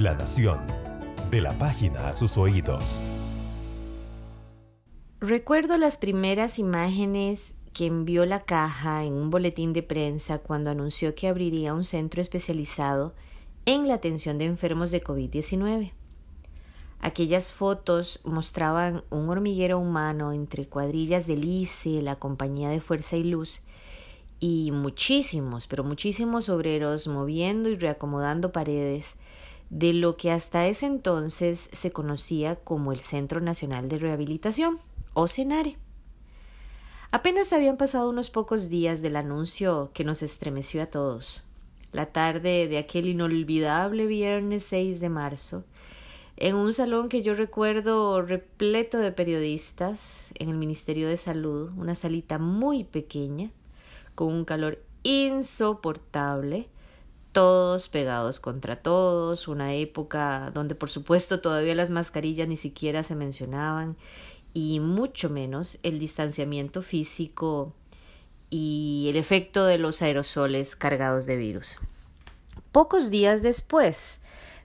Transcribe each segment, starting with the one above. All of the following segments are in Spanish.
La Nación. De la página a sus oídos. Recuerdo las primeras imágenes que envió la caja en un boletín de prensa cuando anunció que abriría un centro especializado en la atención de enfermos de COVID-19. Aquellas fotos mostraban un hormiguero humano entre cuadrillas de lice, la compañía de Fuerza y Luz, y muchísimos, pero muchísimos obreros moviendo y reacomodando paredes de lo que hasta ese entonces se conocía como el Centro Nacional de Rehabilitación, o CENARE. Apenas habían pasado unos pocos días del anuncio que nos estremeció a todos. La tarde de aquel inolvidable viernes 6 de marzo, en un salón que yo recuerdo repleto de periodistas en el Ministerio de Salud, una salita muy pequeña, con un calor insoportable, todos pegados contra todos, una época donde por supuesto todavía las mascarillas ni siquiera se mencionaban y mucho menos el distanciamiento físico y el efecto de los aerosoles cargados de virus. Pocos días después,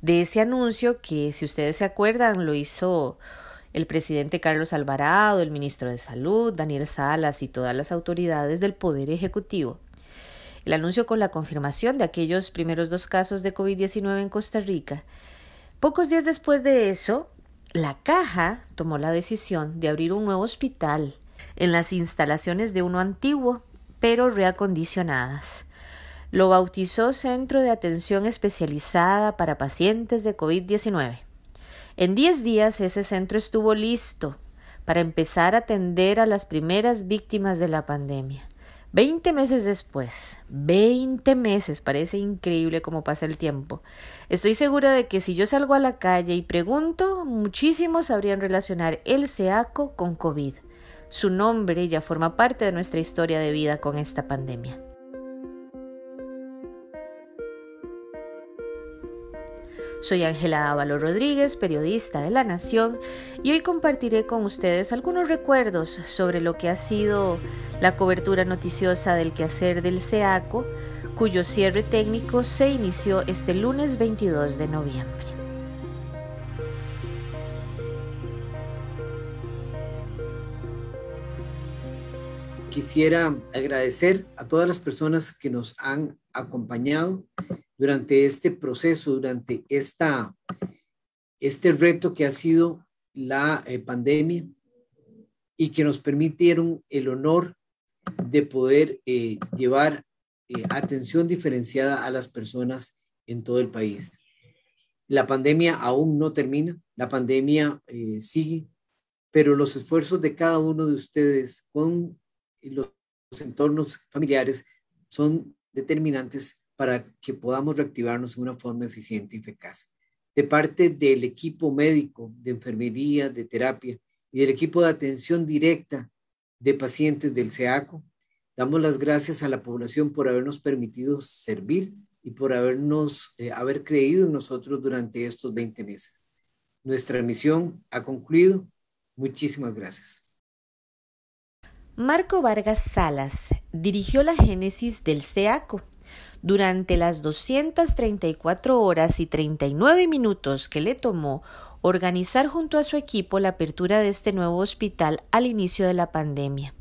de ese anuncio que, si ustedes se acuerdan, lo hizo el presidente Carlos Alvarado, el ministro de Salud, Daniel Salas y todas las autoridades del Poder Ejecutivo. El anuncio con la confirmación de aquellos primeros dos casos de COVID-19 en Costa Rica. Pocos días después de eso, la caja tomó la decisión de abrir un nuevo hospital en las instalaciones de uno antiguo, pero reacondicionadas. Lo bautizó Centro de Atención Especializada para Pacientes de COVID-19. En 10 días ese centro estuvo listo para empezar a atender a las primeras víctimas de la pandemia. Veinte meses después, veinte meses, parece increíble cómo pasa el tiempo. Estoy segura de que si yo salgo a la calle y pregunto, muchísimos sabrían relacionar el SEACO con COVID. Su nombre ya forma parte de nuestra historia de vida con esta pandemia. Soy Ángela Ávalo Rodríguez, periodista de La Nación, y hoy compartiré con ustedes algunos recuerdos sobre lo que ha sido la cobertura noticiosa del quehacer del SEACO, cuyo cierre técnico se inició este lunes 22 de noviembre. Quisiera agradecer a todas las personas que nos han acompañado durante este proceso, durante esta, este reto que ha sido la eh, pandemia y que nos permitieron el honor de poder eh, llevar eh, atención diferenciada a las personas en todo el país. La pandemia aún no termina, la pandemia sigue, pero los esfuerzos de cada uno de ustedes con los entornos familiares son determinantes para que podamos reactivarnos de una forma eficiente y eficaz. De parte del equipo médico, de enfermería, de terapia y del equipo de atención directa de pacientes del SEACO, damos las gracias a la población por habernos permitido servir y por habernos, eh, haber creído en nosotros durante estos 20 meses. Nuestra misión ha concluido. Muchísimas gracias. Marco Vargas Salas dirigió la génesis del SEACO durante las 234 horas y 39 minutos que le tomó organizar junto a su equipo la apertura de este nuevo hospital al inicio de la pandemia,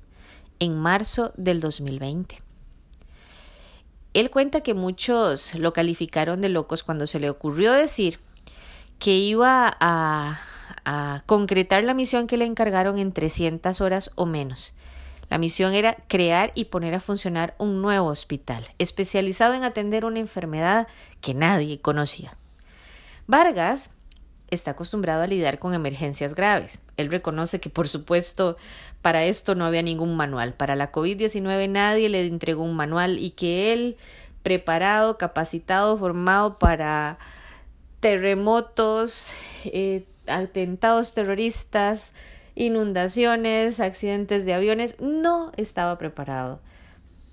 en marzo del 2020. Él cuenta que muchos lo calificaron de locos cuando se le ocurrió decir que iba a, a concretar la misión que le encargaron en 300 horas o menos la misión era crear y poner a funcionar un nuevo hospital, especializado en atender una enfermedad que nadie conocía. Vargas está acostumbrado a lidiar con emergencias graves. Él reconoce que, por supuesto, para esto no había ningún manual. Para la COVID-19 nadie le entregó un manual y que él, preparado, capacitado, formado para terremotos, eh, atentados terroristas, inundaciones, accidentes de aviones, no estaba preparado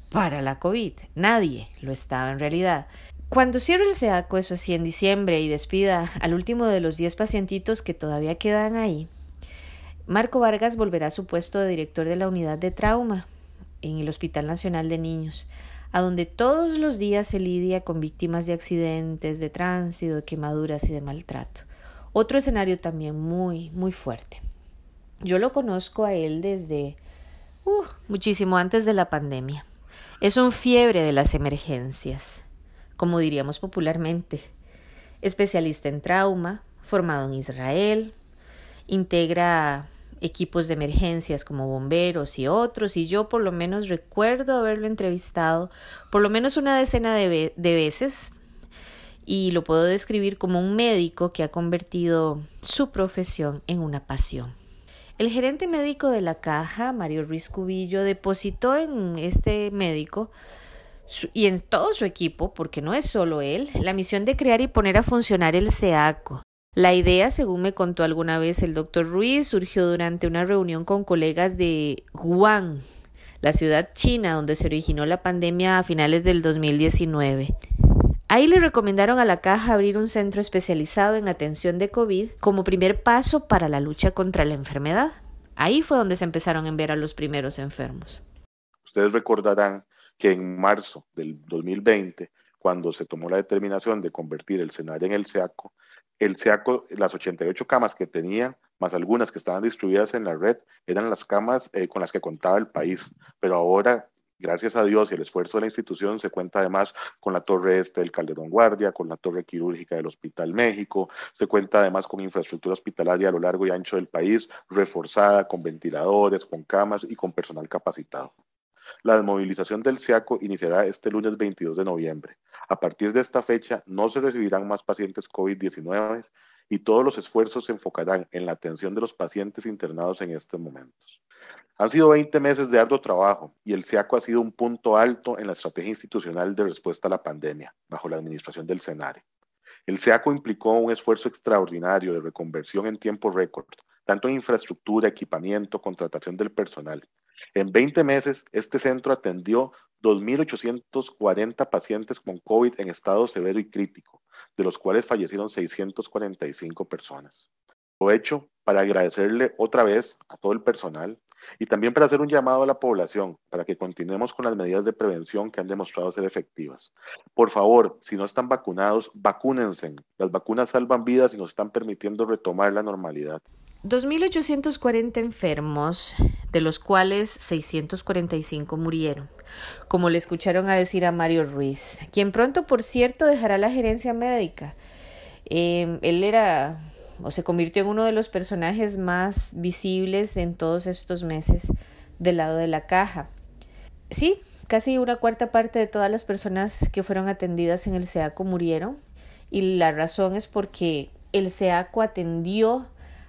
para la COVID. Nadie lo estaba en realidad. Cuando cierre el SEACO, eso sí, en diciembre, y despida al último de los 10 pacientitos que todavía quedan ahí, Marco Vargas volverá a su puesto de director de la unidad de trauma en el Hospital Nacional de Niños. a donde todos los días se lidia con víctimas de accidentes, de tránsito, de quemaduras y de maltrato. Otro escenario también muy, muy fuerte. Yo lo conozco a él desde uh, muchísimo antes de la pandemia. Es un fiebre de las emergencias, como diríamos popularmente. Especialista en trauma, formado en Israel, integra equipos de emergencias como bomberos y otros, y yo por lo menos recuerdo haberlo entrevistado por lo menos una decena de, de veces, y lo puedo describir como un médico que ha convertido su profesión en una pasión. El gerente médico de la caja, Mario Ruiz Cubillo, depositó en este médico y en todo su equipo, porque no es solo él, la misión de crear y poner a funcionar el SEACO, la idea, según me contó alguna vez el doctor Ruiz, surgió durante una reunión con colegas de Wuhan, la ciudad china donde se originó la pandemia a finales del 2019. Ahí le recomendaron a la caja abrir un centro especializado en atención de COVID como primer paso para la lucha contra la enfermedad. Ahí fue donde se empezaron a ver a los primeros enfermos. Ustedes recordarán que en marzo del 2020, cuando se tomó la determinación de convertir el CENAR en el SEACO, el SEACO, las 88 camas que tenía, más algunas que estaban distribuidas en la red, eran las camas eh, con las que contaba el país. Pero ahora, gracias a Dios y el esfuerzo de la institución, se cuenta además con la torre este del Calderón Guardia, con la torre quirúrgica del Hospital México, se cuenta además con infraestructura hospitalaria a lo largo y ancho del país, reforzada con ventiladores, con camas y con personal capacitado. La desmovilización del SIACO iniciará este lunes 22 de noviembre. A partir de esta fecha no se recibirán más pacientes COVID-19 y todos los esfuerzos se enfocarán en la atención de los pacientes internados en estos momentos. Han sido 20 meses de arduo trabajo y el SIACO ha sido un punto alto en la estrategia institucional de respuesta a la pandemia, bajo la administración del SENARE. El SEACO implicó un esfuerzo extraordinario de reconversión en tiempo récord, tanto en infraestructura, equipamiento, contratación del personal, en 20 meses, este centro atendió 2.840 pacientes con COVID en estado severo y crítico, de los cuales fallecieron 645 personas. Aprovecho para agradecerle otra vez a todo el personal y también para hacer un llamado a la población para que continuemos con las medidas de prevención que han demostrado ser efectivas. Por favor, si no están vacunados, vacúnense. Las vacunas salvan vidas y nos están permitiendo retomar la normalidad. 2.840 enfermos, de los cuales 645 murieron, como le escucharon a decir a Mario Ruiz, quien pronto, por cierto, dejará la gerencia médica. Em, él era o se convirtió en uno de los personajes más visibles en todos estos meses del lado de la caja. Sí, casi una cuarta parte de todas las personas que fueron atendidas en el SEACO murieron y la razón es porque el SEACO atendió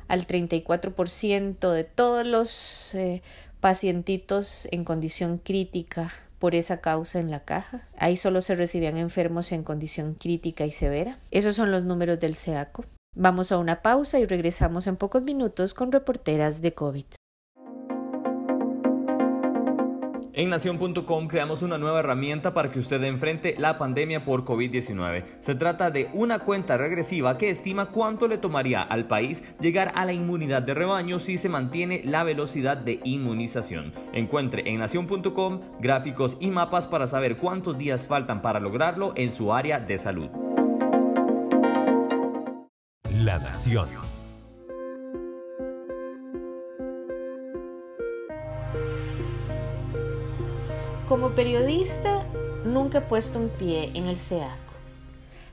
al 34% de todos los eh, pacientitos en condición crítica por esa causa en la caja. Ahí solo se recibían enfermos en condición crítica y severa. Esos son los números del SEACO. Vamos a una pausa y regresamos en pocos minutos con reporteras de COVID. En nación.com creamos una nueva herramienta para que usted enfrente la pandemia por COVID-19. Se trata de una cuenta regresiva que estima cuánto le tomaría al país llegar a la inmunidad de rebaño si se mantiene la velocidad de inmunización. Encuentre en nación.com gráficos y mapas para saber cuántos días faltan para lograrlo en su área de salud. La Nación. Como periodista, nunca he puesto un pie en el SEACO.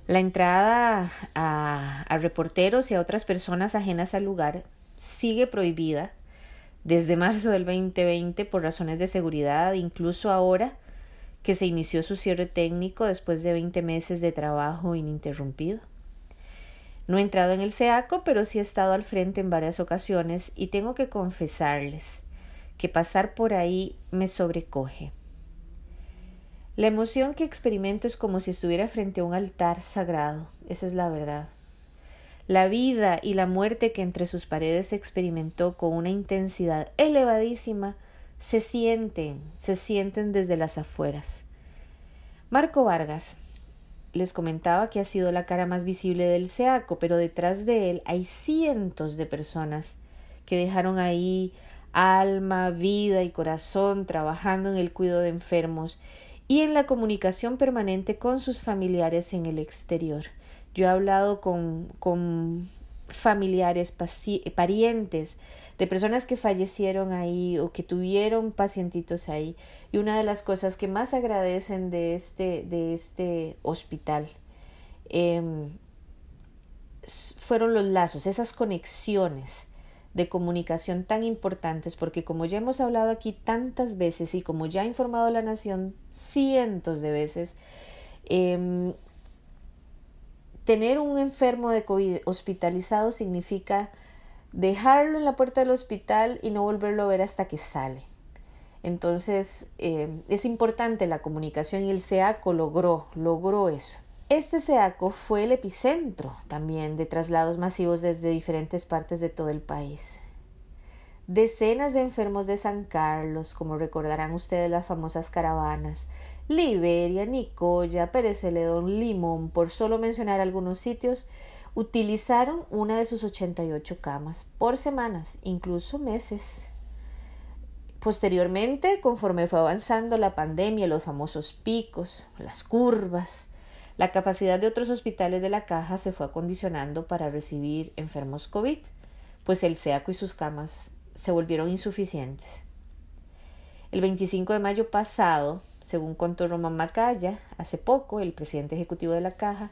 La entrada a, a, reporteros y a otras personas ajenas al lugar sigue prohibida desde marzo del 2020 por razones de seguridad, incluso ahora que se inició su cierre técnico después de 20 meses de trabajo ininterrumpido. No he entrado en el SEACO, pero sí he estado al frente en varias ocasiones y tengo que confesarles que pasar por ahí me sobrecoge. La emoción que experimento es como si estuviera frente a un altar sagrado, esa es la verdad. La vida y la muerte que entre sus paredes experimentó con una intensidad elevadísima se sienten, se sienten desde las afueras. Marco Vargas les comentaba que ha sido la cara más visible del SEACO, pero detrás de él hay cientos de personas que dejaron ahí alma, vida y corazón trabajando en el cuidado de enfermos y en la comunicación permanente con sus familiares en el exterior. Yo he hablado con, con familiares, parientes de personas que fallecieron ahí o que tuvieron pacientitos ahí. Y una de las cosas que más agradecen de este, de este hospital em, fueron los lazos, esas conexiones de comunicación tan importantes, porque como ya hemos hablado aquí tantas veces y como ya ha informado la nación cientos de veces, em, tener un enfermo de COVID hospitalizado significa dejarlo en la puerta del hospital y no volverlo a ver hasta que sale. Entonces em, es importante la comunicación y el SEACO logró, logró eso. Este SEACO fue el epicentro también de traslados masivos desde diferentes partes de todo el país. Decenas de enfermos de San Carlos, como recordarán ustedes las famosas caravanas, Liberia, Nicoya, Pérez Celedón, Limón, por solo mencionar algunos sitios, utilizaron una de sus 88 camas por semanas, incluso meses. Posteriormente, conforme fue avanzando la pandemia, los famosos picos, las curvas, la capacidad de otros hospitales de la caja se fue acondicionando para recibir enfermos COVID, pues el SEACO y sus camas se volvieron insuficientes. El 25 de mayo pasado, según contó Román Macaya, hace poco, el presidente ejecutivo de la caja,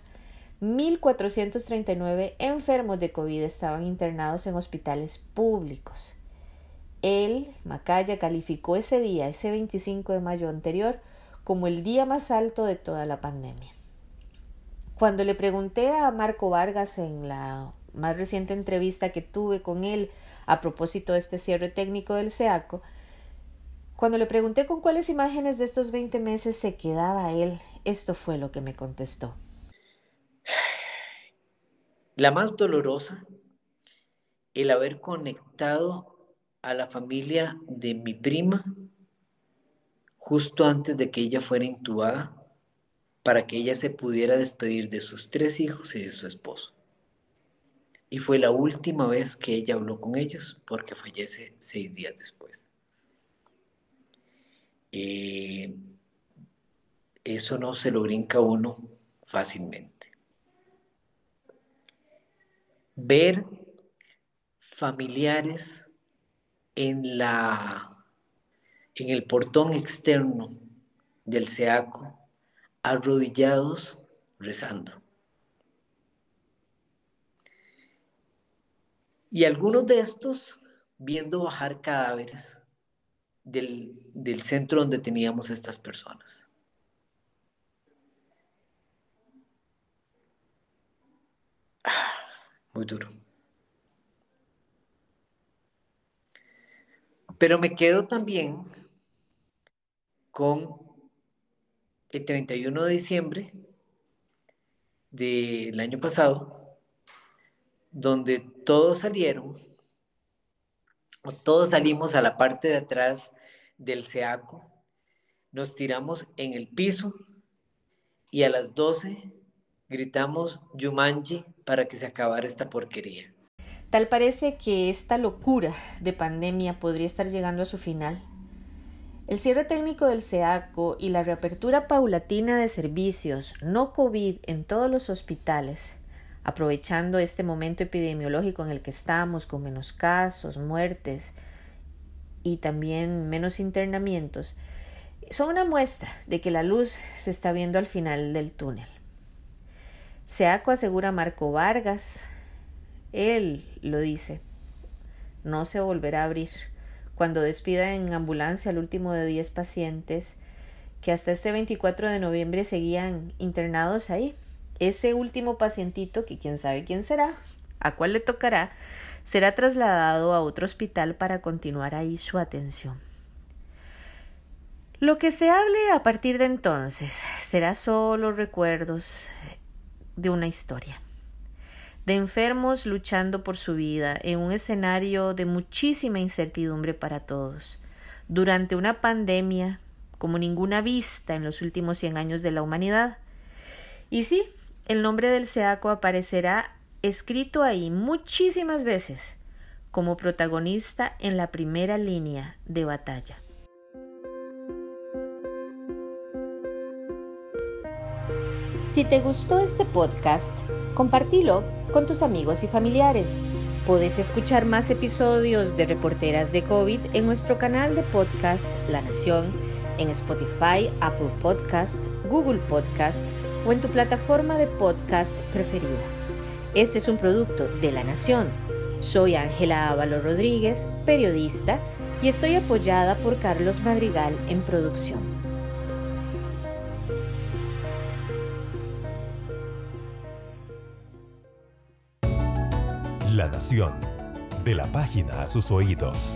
1.439 enfermos de COVID estaban internados en hospitales públicos. Él, Macaya, calificó ese día, ese 25 de mayo anterior, como el día más alto de toda la pandemia. Cuando le pregunté a Marco Vargas en la más reciente entrevista que tuve con él a propósito de este cierre técnico del SEACO, cuando le pregunté con cuáles imágenes de estos 20 meses se quedaba él, esto fue lo que me contestó. La más dolorosa, el haber conectado a la familia de mi prima justo antes de que ella fuera intubada para que ella se pudiera despedir de sus tres hijos y de su esposo. Y fue la última vez que ella habló con ellos porque fallece seis días después. Eh, eso no se lo brinca uno fácilmente. Ver familiares en la en el portón externo del SEACO arrodillados rezando. Y algunos de estos viendo bajar cadáveres del, del centro donde teníamos estas personas. Ah, muy duro. Pero me quedo también con el 31 de diciembre del año pasado, donde todos salieron, o todos salimos a la parte de atrás del SEACO, nos tiramos en el piso y a las 12 gritamos Yumanji para que se acabara esta porquería. Tal parece que esta locura de pandemia podría estar llegando a su final el cierre técnico del SEACO y la reapertura paulatina de servicios no COVID en todos los hospitales, aprovechando este momento epidemiológico en el que estamos, con menos casos, muertes y también menos internamientos, son una muestra de que la luz se está viendo al final del túnel. SEACO asegura Marco Vargas, él lo dice, no se volverá a abrir cuando despida en ambulancia al último de 10 pacientes que hasta este 24 de noviembre seguían internados ahí. Ese último pacientito, que quién sabe quién será, a cuál le tocará, será trasladado a otro hospital para continuar ahí su atención. Lo que se hable a partir de entonces será solo recuerdos de una historia de enfermos luchando por su vida en un escenario de muchísima incertidumbre para todos, durante una pandemia como ninguna vista en los últimos 100 años de la humanidad. Y sí, el nombre del SEACO aparecerá escrito ahí muchísimas veces como protagonista en la primera línea de batalla. Si te gustó este podcast, compartilo con tus amigos y familiares. Puedes escuchar más episodios de Reporteras de COVID en nuestro canal de podcast La Nación, en Spotify, Apple Podcast, Google Podcast o en tu plataforma de podcast preferida. Este es un producto de La Nación. Soy Ángela Ávalo Rodríguez, periodista, y estoy apoyada por Carlos Madrigal en producción. De la página a sus oídos.